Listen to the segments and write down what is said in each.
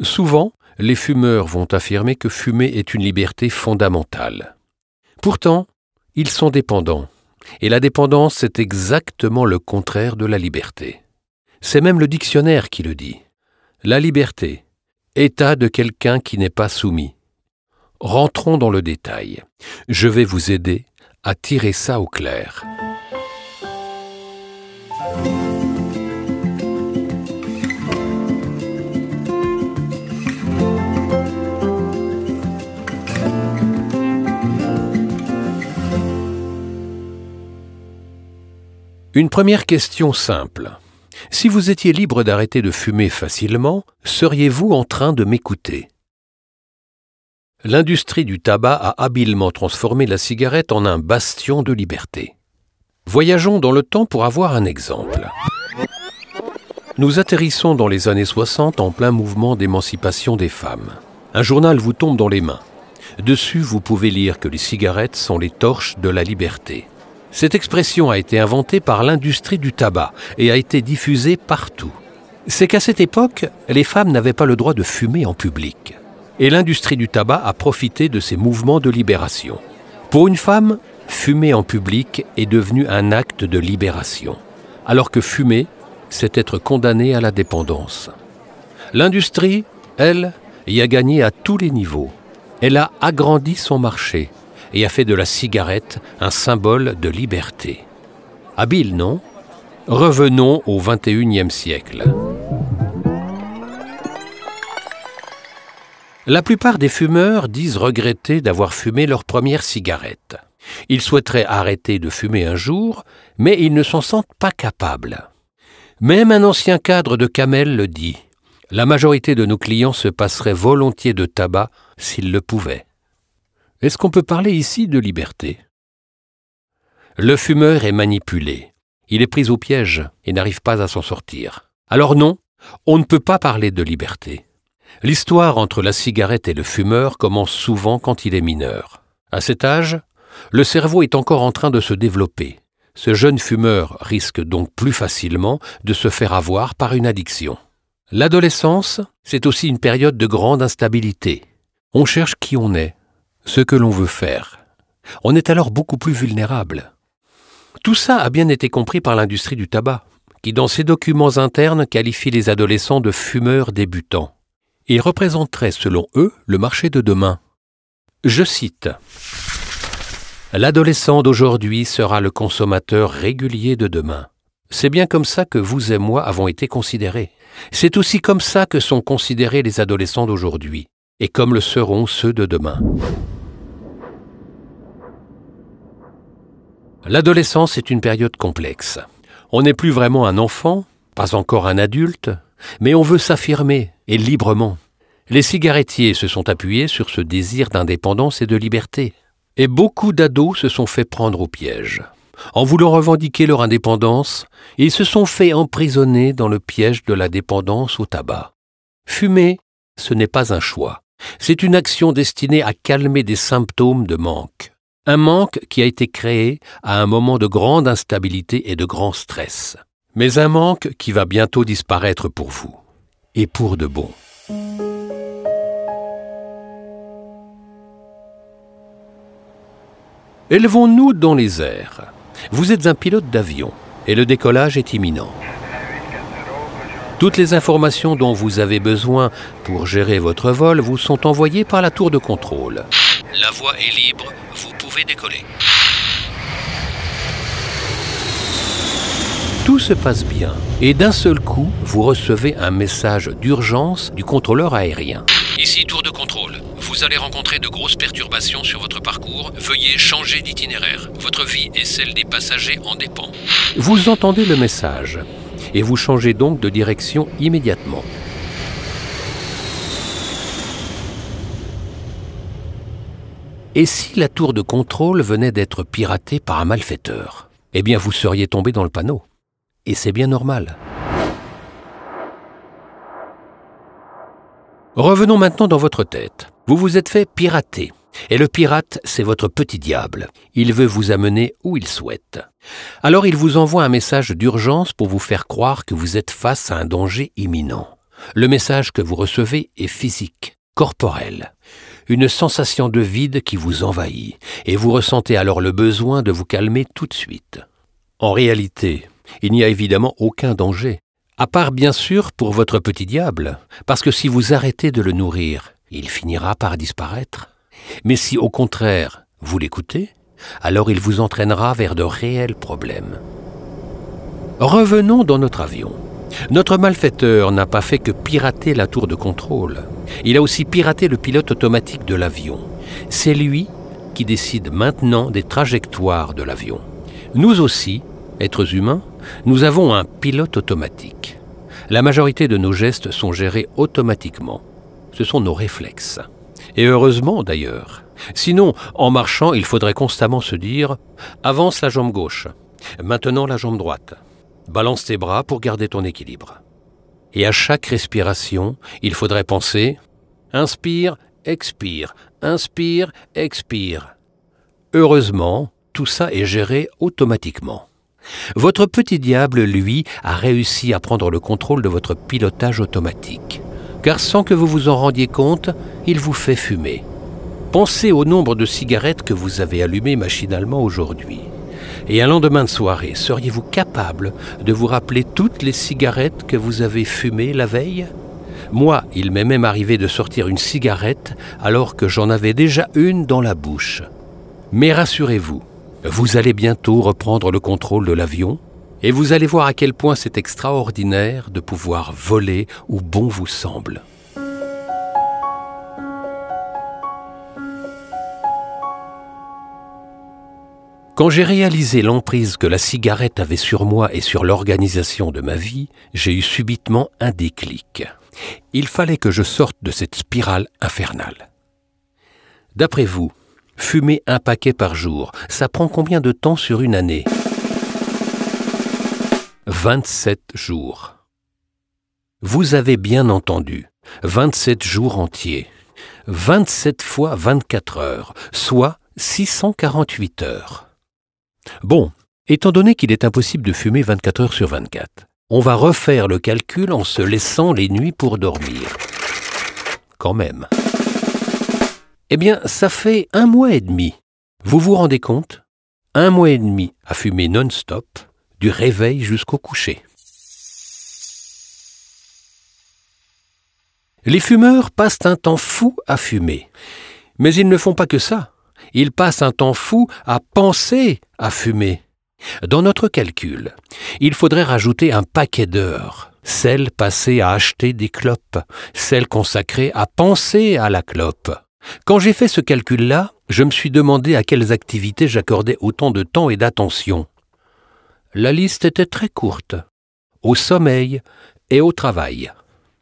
Souvent, les fumeurs vont affirmer que fumer est une liberté fondamentale. Pourtant, ils sont dépendants, et la dépendance est exactement le contraire de la liberté. C'est même le dictionnaire qui le dit. La liberté, état de quelqu'un qui n'est pas soumis. Rentrons dans le détail. Je vais vous aider à tirer ça au clair. Une première question simple. Si vous étiez libre d'arrêter de fumer facilement, seriez-vous en train de m'écouter? L'industrie du tabac a habilement transformé la cigarette en un bastion de liberté. Voyageons dans le temps pour avoir un exemple. Nous atterrissons dans les années 60 en plein mouvement d'émancipation des femmes. Un journal vous tombe dans les mains. Dessus, vous pouvez lire que les cigarettes sont les torches de la liberté. Cette expression a été inventée par l'industrie du tabac et a été diffusée partout. C'est qu'à cette époque, les femmes n'avaient pas le droit de fumer en public. Et l'industrie du tabac a profité de ces mouvements de libération. Pour une femme, fumer en public est devenu un acte de libération, alors que fumer, c'est être condamné à la dépendance. L'industrie, elle, y a gagné à tous les niveaux. Elle a agrandi son marché, et a fait de la cigarette un symbole de liberté. Habile, non? Revenons au XXIe siècle. La plupart des fumeurs disent regretter d'avoir fumé leur première cigarette. Ils souhaiteraient arrêter de fumer un jour, mais ils ne s'en sentent pas capables. Même un ancien cadre de Camel le dit. La majorité de nos clients se passeraient volontiers de tabac s'ils le pouvaient. Est-ce qu'on peut parler ici de liberté? Le fumeur est manipulé. Il est pris au piège et n'arrive pas à s'en sortir. Alors non, on ne peut pas parler de liberté. L'histoire entre la cigarette et le fumeur commence souvent quand il est mineur. À cet âge, le cerveau est encore en train de se développer. Ce jeune fumeur risque donc plus facilement de se faire avoir par une addiction. L'adolescence, c'est aussi une période de grande instabilité. On cherche qui on est, ce que l'on veut faire. On est alors beaucoup plus vulnérable. Tout ça a bien été compris par l'industrie du tabac, qui dans ses documents internes qualifie les adolescents de fumeurs débutants. Ils représenteraient, selon eux, le marché de demain. Je cite L'adolescent d'aujourd'hui sera le consommateur régulier de demain. C'est bien comme ça que vous et moi avons été considérés. C'est aussi comme ça que sont considérés les adolescents d'aujourd'hui, et comme le seront ceux de demain. L'adolescence est une période complexe. On n'est plus vraiment un enfant, pas encore un adulte, mais on veut s'affirmer, et librement. Les cigarettiers se sont appuyés sur ce désir d'indépendance et de liberté. Et beaucoup d'ados se sont fait prendre au piège. En voulant revendiquer leur indépendance, ils se sont fait emprisonner dans le piège de la dépendance au tabac. Fumer, ce n'est pas un choix. C'est une action destinée à calmer des symptômes de manque. Un manque qui a été créé à un moment de grande instabilité et de grand stress. Mais un manque qui va bientôt disparaître pour vous. Et pour de bon. Élevons-nous dans les airs. Vous êtes un pilote d'avion et le décollage est imminent. Toutes les informations dont vous avez besoin pour gérer votre vol vous sont envoyées par la tour de contrôle. La voie est libre, vous pouvez décoller. Tout se passe bien et d'un seul coup, vous recevez un message d'urgence du contrôleur aérien. Ici tour de contrôle. Vous allez rencontrer de grosses perturbations sur votre parcours. Veuillez changer d'itinéraire. Votre vie et celle des passagers en dépend. Vous entendez le message et vous changez donc de direction immédiatement. Et si la tour de contrôle venait d'être piratée par un malfaiteur Eh bien, vous seriez tombé dans le panneau. Et c'est bien normal. Revenons maintenant dans votre tête. Vous vous êtes fait pirater. Et le pirate, c'est votre petit diable. Il veut vous amener où il souhaite. Alors il vous envoie un message d'urgence pour vous faire croire que vous êtes face à un danger imminent. le message que vous recevez est physique, corporel, une sensation de vide qui vous envahit, et vous ressentez alors le besoin de vous calmer tout de suite. En réalité, il n'y a évidemment aucun danger, à part bien sûr pour votre petit diable, parce que si vous arrêtez de le nourrir, il finira par disparaître. Mais si au contraire vous l'écoutez, alors il vous entraînera vers de réels problèmes. Revenons dans notre avion. Notre malfaiteur n'a pas fait que pirater la tour de contrôle. Il a aussi piraté le pilote automatique de l'avion. C'est lui qui décide maintenant des trajectoires de l'avion. Nous aussi, êtres humains, nous avons un pilote automatique. La majorité de nos gestes sont gérés automatiquement. Ce sont nos réflexes. Et heureusement d'ailleurs. Sinon, en marchant, il faudrait constamment se dire ⁇ Avance la jambe gauche, maintenant la jambe droite, balance tes bras pour garder ton équilibre. Et à chaque respiration, il faudrait penser ⁇ Inspire, expire, inspire, expire. Heureusement, tout ça est géré automatiquement. Votre petit diable, lui, a réussi à prendre le contrôle de votre pilotage automatique. Car sans que vous vous en rendiez compte, il vous fait fumer. Pensez au nombre de cigarettes que vous avez allumées machinalement aujourd'hui. Et un lendemain de soirée, seriez-vous capable de vous rappeler toutes les cigarettes que vous avez fumées la veille? Moi, il m'est même arrivé de sortir une cigarette alors que j'en avais déjà une dans la bouche. Mais rassurez-vous, vous allez bientôt reprendre le contrôle de l'avion et vous allez voir à quel point c'est extraordinaire de pouvoir voler où bon vous semble. Quand j'ai réalisé l'emprise que la cigarette avait sur moi et sur l'organisation de ma vie, j'ai eu subitement un déclic. Il fallait que je sorte de cette spirale infernale. D'après vous, Fumer un paquet par jour, ça prend combien de temps sur une année? 27 jours. Vous avez bien entendu, 27 jours entiers. 27 fois 24 heures, soit 648 heures. Bon, étant donné qu'il est impossible de fumer 24 heures sur 24, on va refaire le calcul en se laissant les nuits pour dormir. Quand même. Eh bien, ça fait un mois et demi. Vous vous rendez compte? Un mois et demi à fumer non-stop, du réveil jusqu'au coucher. Les fumeurs passent un temps fou à fumer. Mais ils ne font pas que ça. Ils passent un temps fou à penser à fumer. Dans notre calcul, il faudrait rajouter un paquet d'heures, celles passées à acheter des clopes, celles consacrées à penser à la clope, quand j'ai fait ce calcul-là, je me suis demandé à quelles activités j'accordais autant de temps et d'attention. La liste était très courte. Au sommeil et au travail.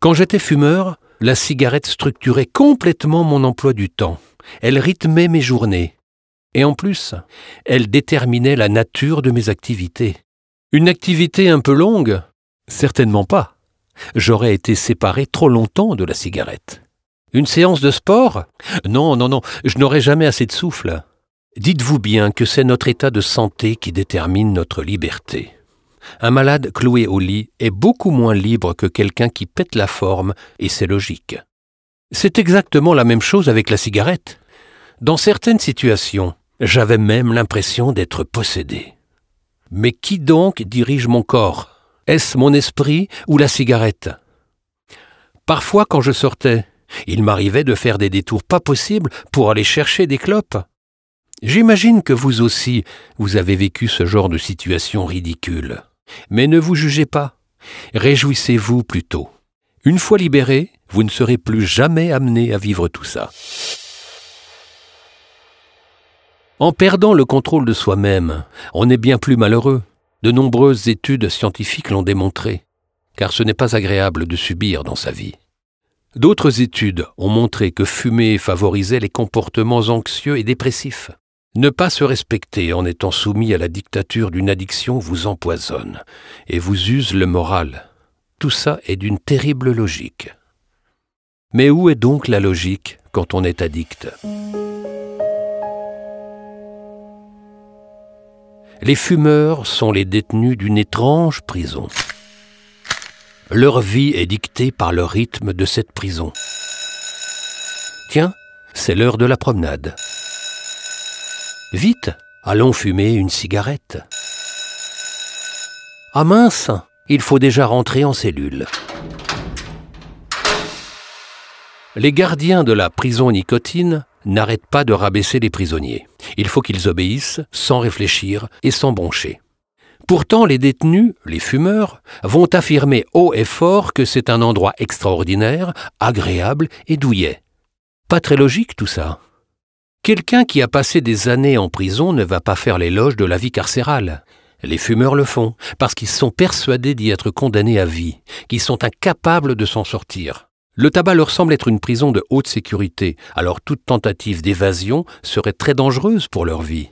Quand j'étais fumeur, la cigarette structurait complètement mon emploi du temps. Elle rythmait mes journées. Et en plus, elle déterminait la nature de mes activités. Une activité un peu longue? Certainement pas. J'aurais été séparé trop longtemps de la cigarette. Une séance de sport? Non, non, non, je n'aurai jamais assez de souffle. Dites-vous bien que c'est notre état de santé qui détermine notre liberté. Un malade cloué au lit est beaucoup moins libre que quelqu'un qui pète la forme, et c'est logique. C'est exactement la même chose avec la cigarette. Dans certaines situations, j'avais même l'impression d'être possédé. Mais qui donc dirige mon corps? Est-ce mon esprit ou la cigarette? Parfois, quand je sortais, il m'arrivait de faire des détours pas possibles pour aller chercher des clopes. J'imagine que vous aussi, vous avez vécu ce genre de situation ridicule. Mais ne vous jugez pas. Réjouissez-vous plutôt. Une fois libéré, vous ne serez plus jamais amené à vivre tout ça. En perdant le contrôle de soi-même, on est bien plus malheureux. De nombreuses études scientifiques l'ont démontré, car ce n'est pas agréable de subir dans sa vie. D'autres études ont montré que fumer favorisait les comportements anxieux et dépressifs. Ne pas se respecter en étant soumis à la dictature d'une addiction vous empoisonne et vous use le moral. Tout ça est d'une terrible logique. Mais où est donc la logique quand on est addict? Les fumeurs sont les détenus d'une étrange prison. Leur vie est dictée par le rythme de cette prison. Tiens, c'est l'heure de la promenade. Vite, allons fumer une cigarette. Ah mince, il faut déjà rentrer en cellule. Les gardiens de la prison nicotine n'arrêtent pas de rabaisser les prisonniers. Il faut qu'ils obéissent sans réfléchir et sans broncher. Pourtant, les détenus, les fumeurs, vont affirmer haut et fort que c'est un endroit extraordinaire, agréable et douillet. Pas très logique tout ça. Quelqu'un qui a passé des années en prison ne va pas faire l'éloge de la vie carcérale. Les fumeurs le font, parce qu'ils sont persuadés d'y être condamnés à vie, qu'ils sont incapables de s'en sortir. Le tabac leur semble être une prison de haute sécurité, alors toute tentative d'évasion serait très dangereuse pour leur vie.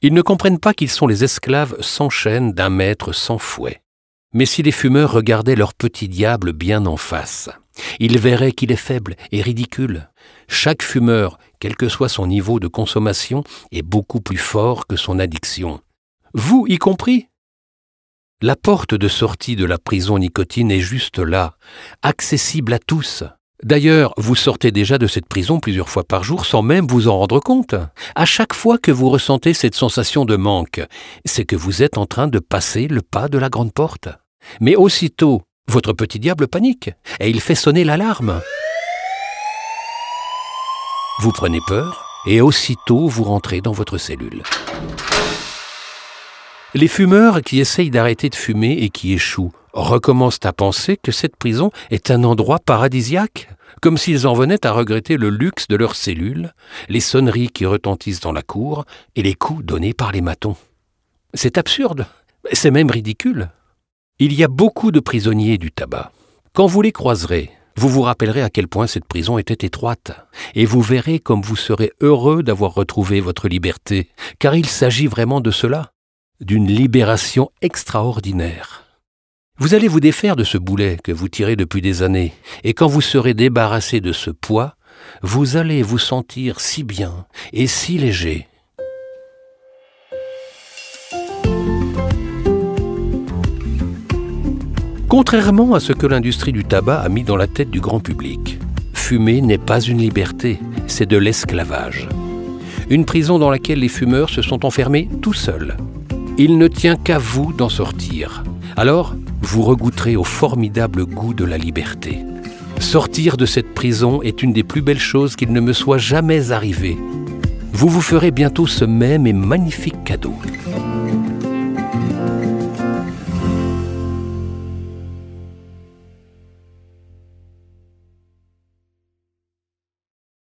Ils ne comprennent pas qu'ils sont les esclaves sans chaîne d'un maître sans fouet. Mais si les fumeurs regardaient leur petit diable bien en face, ils verraient qu'il est faible et ridicule. Chaque fumeur, quel que soit son niveau de consommation, est beaucoup plus fort que son addiction. Vous y compris? La porte de sortie de la prison nicotine est juste là, accessible à tous. D'ailleurs, vous sortez déjà de cette prison plusieurs fois par jour sans même vous en rendre compte. À chaque fois que vous ressentez cette sensation de manque, c'est que vous êtes en train de passer le pas de la grande porte. Mais aussitôt, votre petit diable panique et il fait sonner l'alarme. Vous prenez peur et aussitôt vous rentrez dans votre cellule. Les fumeurs qui essayent d'arrêter de fumer et qui échouent recommencent à penser que cette prison est un endroit paradisiaque, comme s'ils en venaient à regretter le luxe de leurs cellules, les sonneries qui retentissent dans la cour et les coups donnés par les matons. C'est absurde, c'est même ridicule. Il y a beaucoup de prisonniers du tabac. Quand vous les croiserez, vous vous rappellerez à quel point cette prison était étroite, et vous verrez comme vous serez heureux d'avoir retrouvé votre liberté, car il s'agit vraiment de cela, d'une libération extraordinaire. Vous allez vous défaire de ce boulet que vous tirez depuis des années, et quand vous serez débarrassé de ce poids, vous allez vous sentir si bien et si léger. Contrairement à ce que l'industrie du tabac a mis dans la tête du grand public, fumer n'est pas une liberté, c'est de l'esclavage. Une prison dans laquelle les fumeurs se sont enfermés tout seuls. Il ne tient qu'à vous d'en sortir. Alors, vous regoutterez au formidable goût de la liberté. Sortir de cette prison est une des plus belles choses qu'il ne me soit jamais arrivé. Vous vous ferez bientôt ce même et magnifique cadeau.